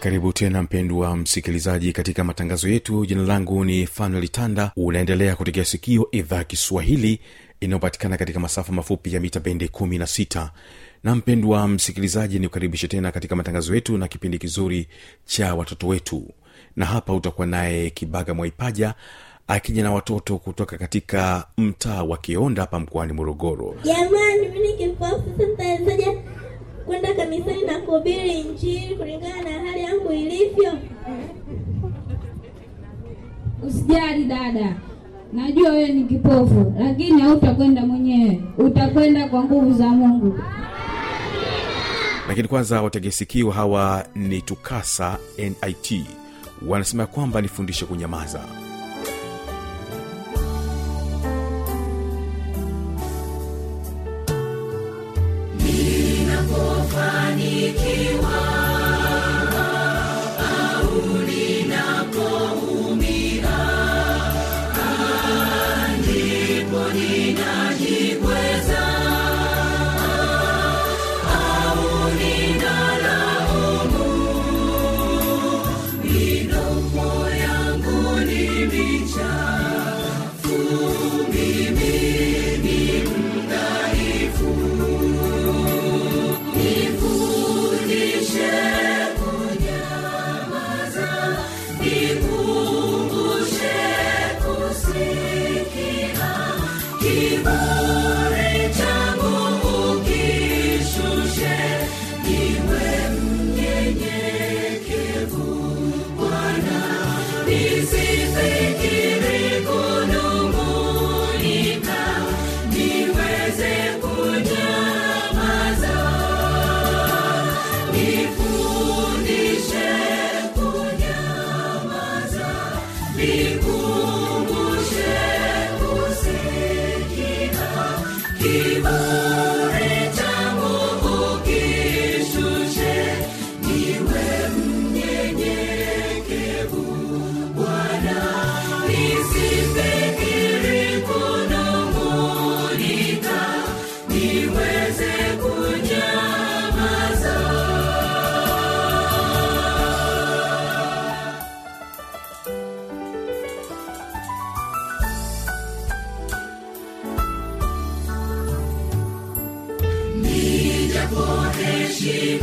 karibu tena mpendwa msikilizaji katika matangazo yetu. Jina langu ni fanuel tanda. Unaendelea kutegea sikio idhaa kiswahili inayopatikana katika masafa mafupi ya mita bendi 16 na mpendwa msikilizaji ni kukaribishe tena katika matangazo yetu na kipindi kizuri cha watoto wetu. Na hapa utakuwa naye kibaga mwaipaja akija na watoto kutoka katika mtaa wa kionda hapa mkoani morogoro. Jamani mini kipofu sitawezaje kwenda kanisani na kuhubiri injili kulingana na hali yangu ilivyo. Usijali dada, najua wewe ni kipofu, lakini hautakwenda mwenyewe, utakwenda kwa nguvu za Mungu. lakini kwanza wategesikio hawa ni tukasa nit wanasema kwamba nifundishe kunyamaza Oh Nifundishe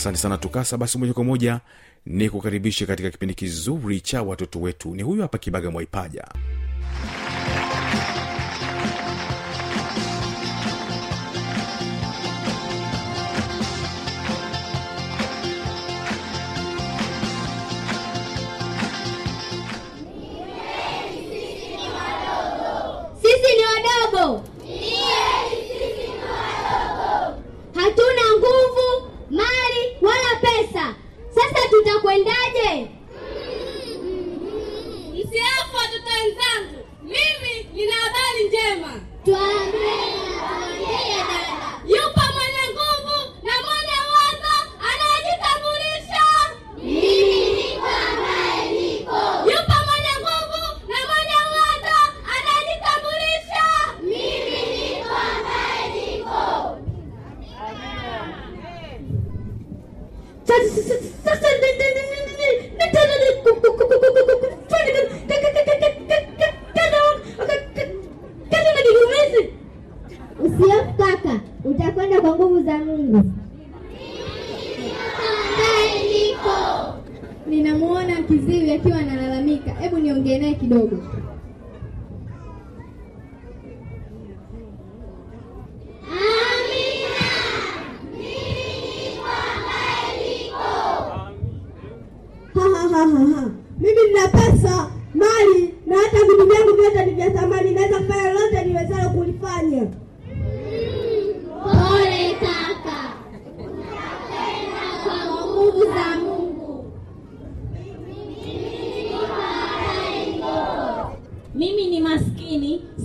asante sana tukasa. Basi moja kwa moja ni kukaribisha katika kipindi kizuri cha watoto wetu. Ni huyu hapa kibaga mwaipaja 这这这这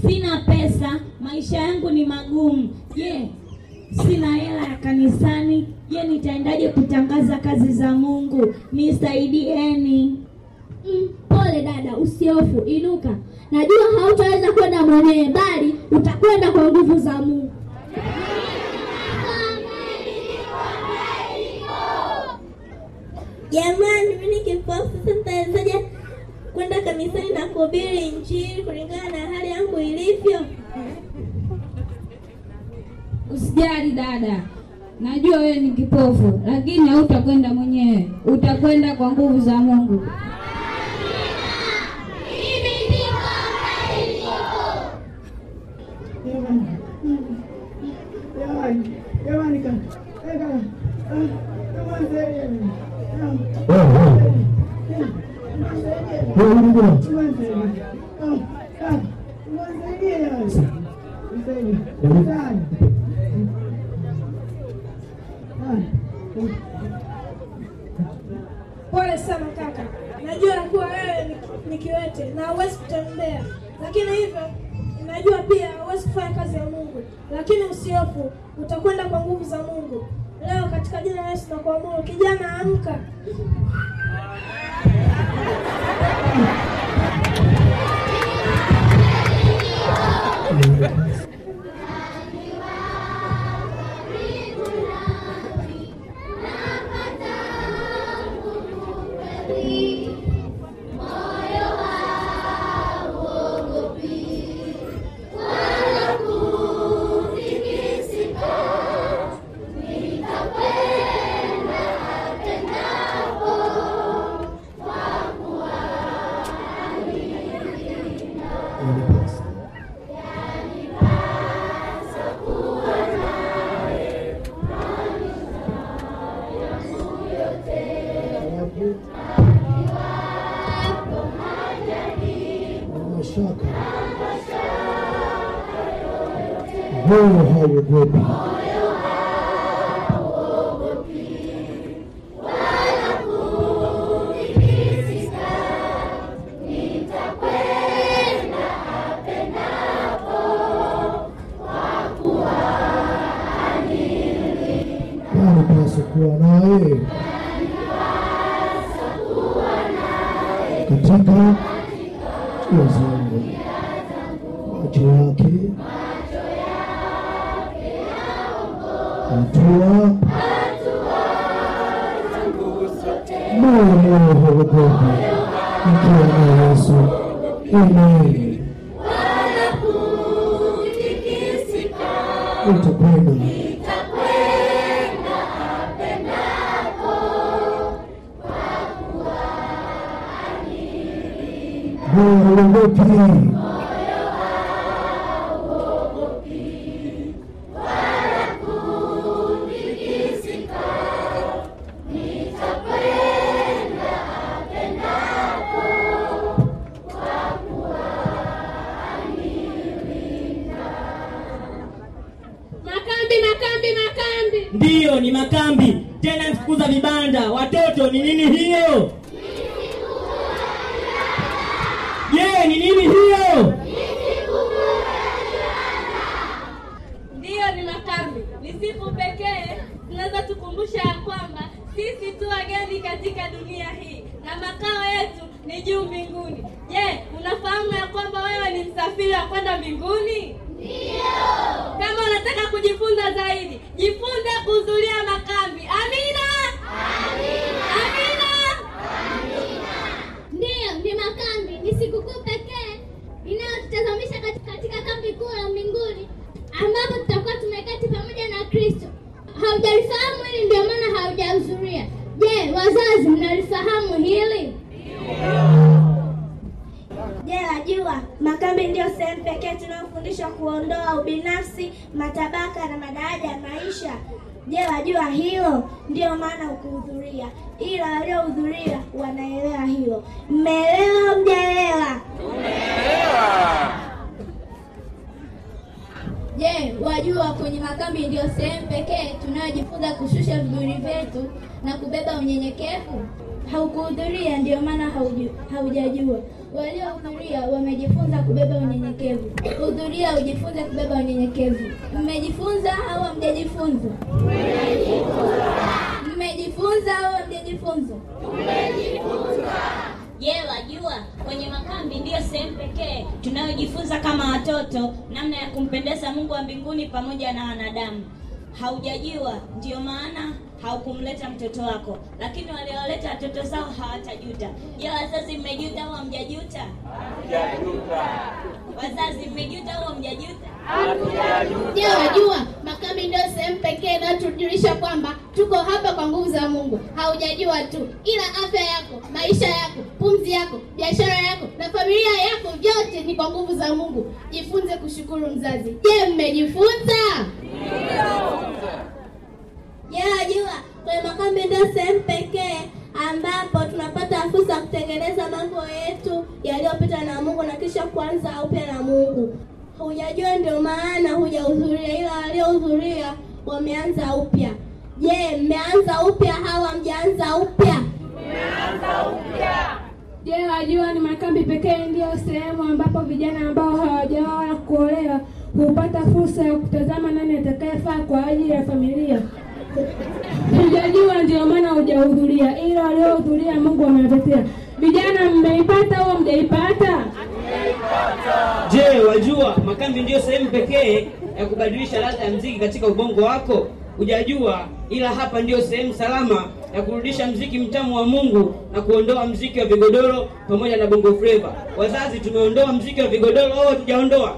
sina pesa maisha yangu ni magumu. Je sina hela ya kanisani? Je nitaendaje kutangaza kazi za mungu? Nisaidieni. Mm, pole dada, usihofu, inuka. Najua hautaweza kwenda mwenyewe, bali utakwenda kwa nguvu za Mungu. Jamani, mimi ni kipofu, sasa kwenda kanisani na kuhubiri Injili kulingana na hali yangu ilivyo? Usijali dada, najua wewe ni kipofu, lakini hautakwenda mwenyewe, utakwenda kwa nguvu za Mungu. Pole zangu macho yake. Hatua moyo moyo hauogopi nikiwa na Yesu amen. Utakwenda hauogopi. Makambi, makambi, makambi. ndiyo ni makambi tena mfukuza vibanda watoto ni nini hiyo je ni nini hiyo Ndiyo, ni makambi. Ni siku pekee tunaweza tukumbusha ya kwamba sisi tu wageni katika dunia hii na makao yetu ni juu mbinguni. Je, unafahamu ya kwamba wewe ni msafiri wa kwenda mbinguni? Ndiyo. Kama unataka kujifunza zaidi, jifunze kuhudhuria makambi. Amina. Amina. Amina. Ndiyo, ni makambi, ni sikukuu pekee inayotutazamisha katika kambi kuu la mbinguni ambapo tutakuwa tumeketi pamoja na Kristo. Haujalifahamu hili, ndio maana haujahudhuria. Je, wazazi, mnalifahamu hili? Je, wajua makambi ndiyo sehemu pekee tunayofundishwa kuondoa ubinafsi, matabaka na madaraja ya maisha. Je, wajua hilo? Ndiyo maana ukuhudhuria, ila waliohudhuria wanaelewa hilo. Mmeelewa Mjaelewa? mjaelewa? Je, wajua kwenye makambi ndiyo sehemu pekee tunayojifunza kushusha viburi vyetu na kubeba unyenyekevu? Haukuhudhuria, ndiyo maana haujajua. Waliohudhuria wamejifunza kubeba unyenyekevu. Hudhuria ujifunze kubeba unyenyekevu. Mmejifunza au hamjajifunza? Mmejifunza au hamjajifunza? Je, wajua kwenye makambi ndiyo sehemu pekee tunayojifunza kama watoto namna ya kumpendeza Mungu wa mbinguni pamoja na wanadamu. Haujajua, ndiyo maana haukumleta mtoto wako, lakini waliowaleta watoto zao hawatajuta. Je, wazazi mmejuta au hamjajuta? Wazazi mmejuta au hamjajuta? Je, wajua makambi ndio sehemu pekee inayotujulisha kwamba tuko hapa kwa nguvu za Mungu. Haujajua tu, ila afya yako, maisha yako, pumzi yako, biashara yako na familia yako, vyote ni kwa nguvu za Mungu. Jifunze kushukuru mzazi. Je, mmejifunza? Je, wajua kwa makambi ndio sehemu pekee ambapo tunapata fursa ya kutengeneza mambo yetu yaliyopita na Mungu na kisha kuanza upya na Mungu. Hujajua, ndio maana hujahudhuria, ila waliohudhuria wameanza upya. Je, mmeanza upya au hamjaanza upya? Je, wajua ni makambi pekee ndiyo sehemu ambapo vijana ambao hawajaoa wala kuolewa hupata fursa ya kutazama nani atakayefaa kwa ajili ya familia. Hujajua, ndio maana hujahudhuria, ila waliohudhuria Mungu amewatetea. Vijana, mmeipata au mjaipata? je wajua makambi ndiyo sehemu pekee ya kubadilisha ladha ya mziki katika ubongo wako? Hujajua ila hapa ndiyo sehemu salama ya kurudisha mziki mtamu wa mungu na kuondoa mziki wa vigodoro pamoja na bongo fleva. Wazazi tumeondoa mziki wa vigodoro au hatujaondoa?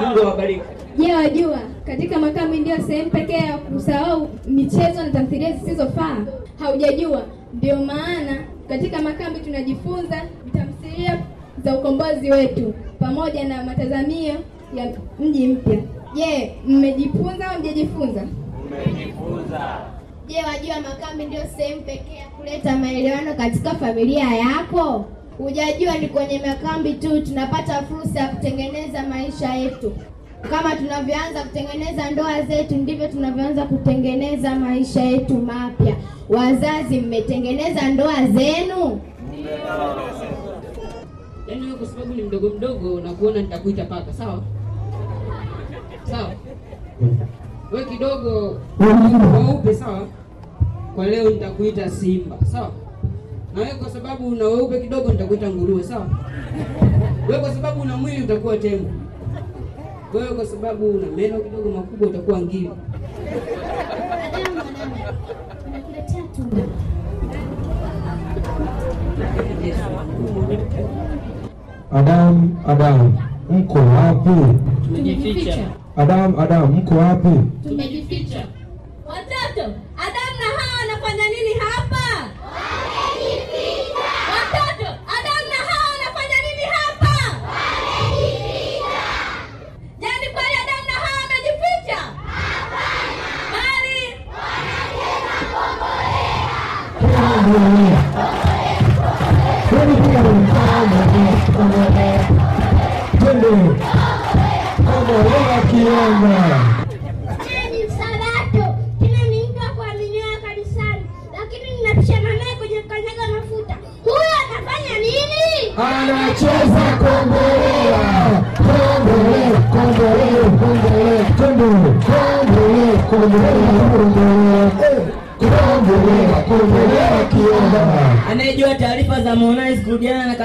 Mungu awabariki. Je, wajua katika makambi ndiyo sehemu pekee ya kusahau michezo na tamthilia zisizofaa? Haujajua, ndio maana katika makambi tunajifunza tamthilia za ukombozi wetu pamoja na matazamio ya mji mpya. Je, mmejifunza au mjajifunza? Je, wajua makambi ndio sehemu pekee ya kuleta maelewano katika familia yako? Hujajua ni kwenye makambi tu tunapata fursa ya kutengeneza maisha yetu. Kama tunavyoanza kutengeneza ndoa zetu, ndivyo tunavyoanza kutengeneza maisha yetu mapya. Wazazi, mmetengeneza ndoa zenu? yaani wewe kwa sababu ni mdogo mdogo na kuona nitakuita paka sawa? Sawa? We kidogo weupe sawa? Kwa leo nitakuita simba sawa? Na wewe kwa sababu una weupe kidogo nitakuita nguruwe sawa? Wewe kwa sababu una mwili utakuwa tembo wewe kwa sababu una meno kidogo makubwa utakuwa ngiri Adam, Adam, mko wapi? tumejificha Adamu, Adam, mko wapi? tumejificha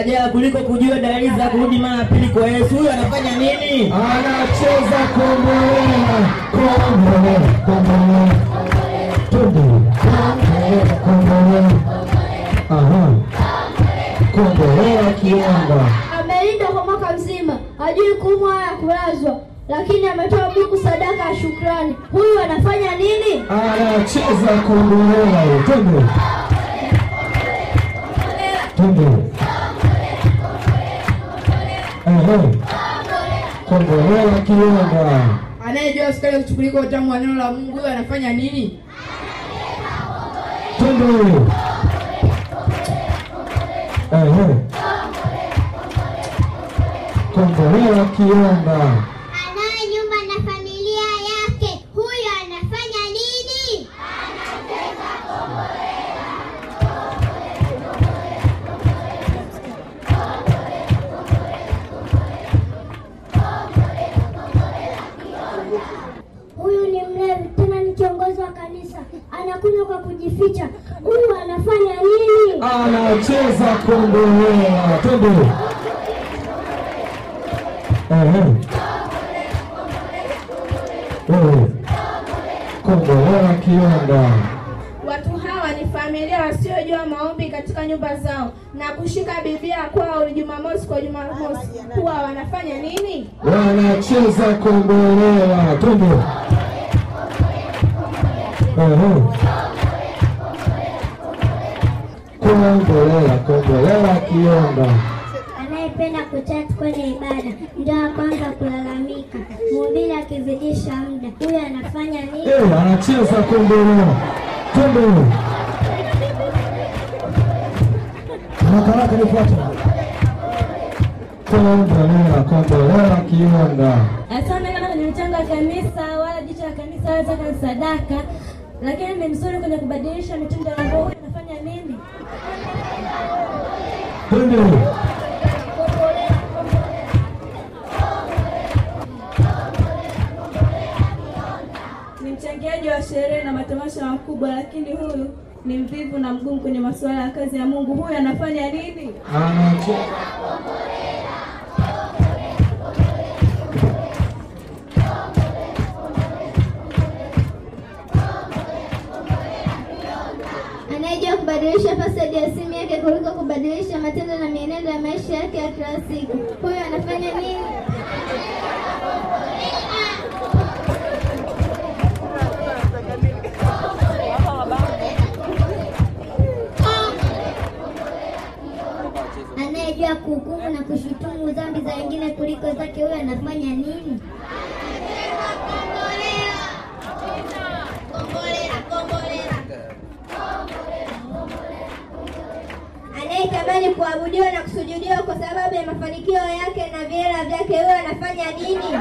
kurudiana kuliko kujua dalili za kurudi mara ya pili kwa Yesu. Huyu anafanya nini? anacheza kombolela kombolela kombolela kombolela kombolela aha kombolela kiomba Amelindwa kwa mwaka mzima, hajui kuumwa wala kulazwa, lakini ametoa buku sadaka ya shukrani. Huyu anafanya nini? anacheza kombolela twende twende ehe kombolela kiomba anayejua sukari kuchukuliko utamu wa neno la mungu huyo anafanya nini? Twende. Ehe. Kombolela kombolela twende kombolela kiomba Watu hawa ni familia wasiojua maombi katika nyumba zao. Na kushika Biblia kwao Jumamosi kwa Jumamosi. Huwa wanafanya nini? wanacheza kombolela haraka nifuate kombolela kombolela kiomba Asante kama kwenye mchango wa kanisa wala jicho la kanisa wala zaka sadaka, lakini ni mzuri kwenye kubadilisha mitindo ya roho. Anafanya nini? twende Ni mchangiaji wa sherehe na matamasha makubwa, lakini huyu ni mvivu na mgumu kwenye masuala ya kazi ya Mungu. Huyu anafanya nini? Anayejua kubadilisha password ya simu yake kuliko kubadilisha matendo na mienendo ya maisha yake ya kila siku. Huyu anafanya nini? Kuliko zake, huyo anafanya nini? Anayetamani kuabudiwa na kusujudiwa kwa sababu ya mafanikio yake na viera vyake, huyo anafanya nini?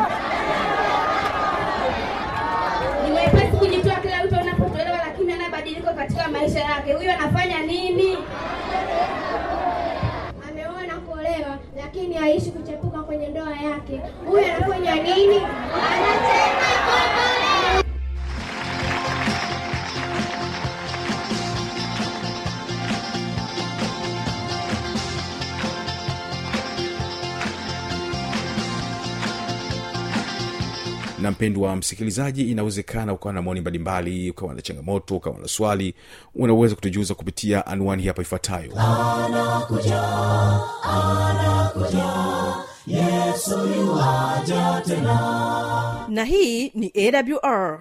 Ni mwepesi kujitoa kila mtu anapotolewa, lakini ana badiliko katika maisha yake. huyo anafanya na mpendwa msikilizaji inawezekana ukawa na maoni mbalimbali ukawa na changamoto ukawa na swali unaweza kutujuza kupitia anwani hapa ifuatayo. Anakuja anakuja yesu yuaja tena. Na hii ni awr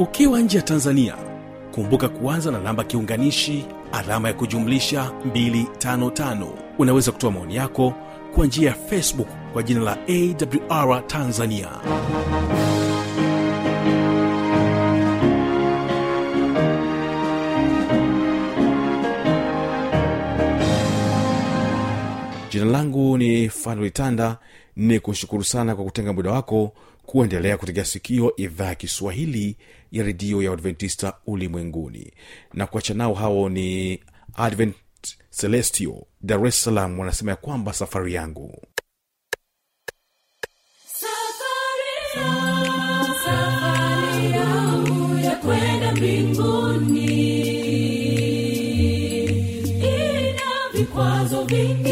ukiwa nje ya tanzania kumbuka kuanza na namba kiunganishi alama ya kujumlisha 255 unaweza kutoa maoni yako kwa njia ya facebook kwa jina la awr tanzania. Jina langu ni fanuitanda ni kushukuru sana kwa kutenga muda wako kuendelea kutegea sikio idhaa ya kiswahili ya redio ya adventista ulimwenguni. Na kuacha nao hao ni advent celestio dar es salaam wanasema ya kwamba safari yangu safari yangu ya kwenda mbinguni. Ina vikwazo vingi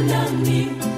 love me.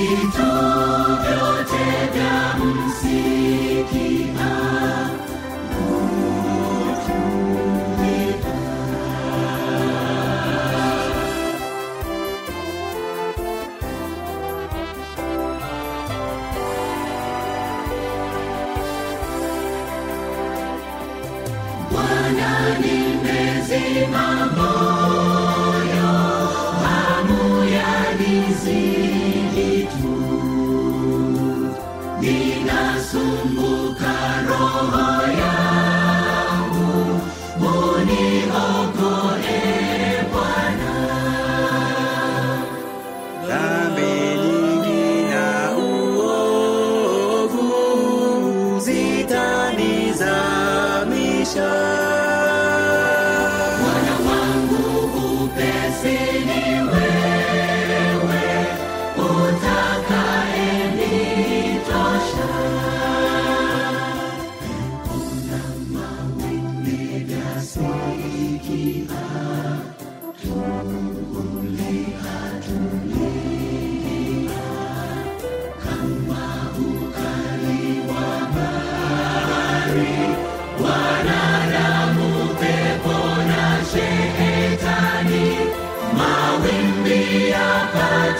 Vitu shine.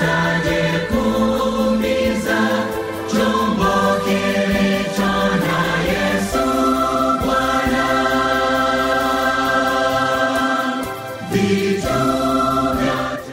time.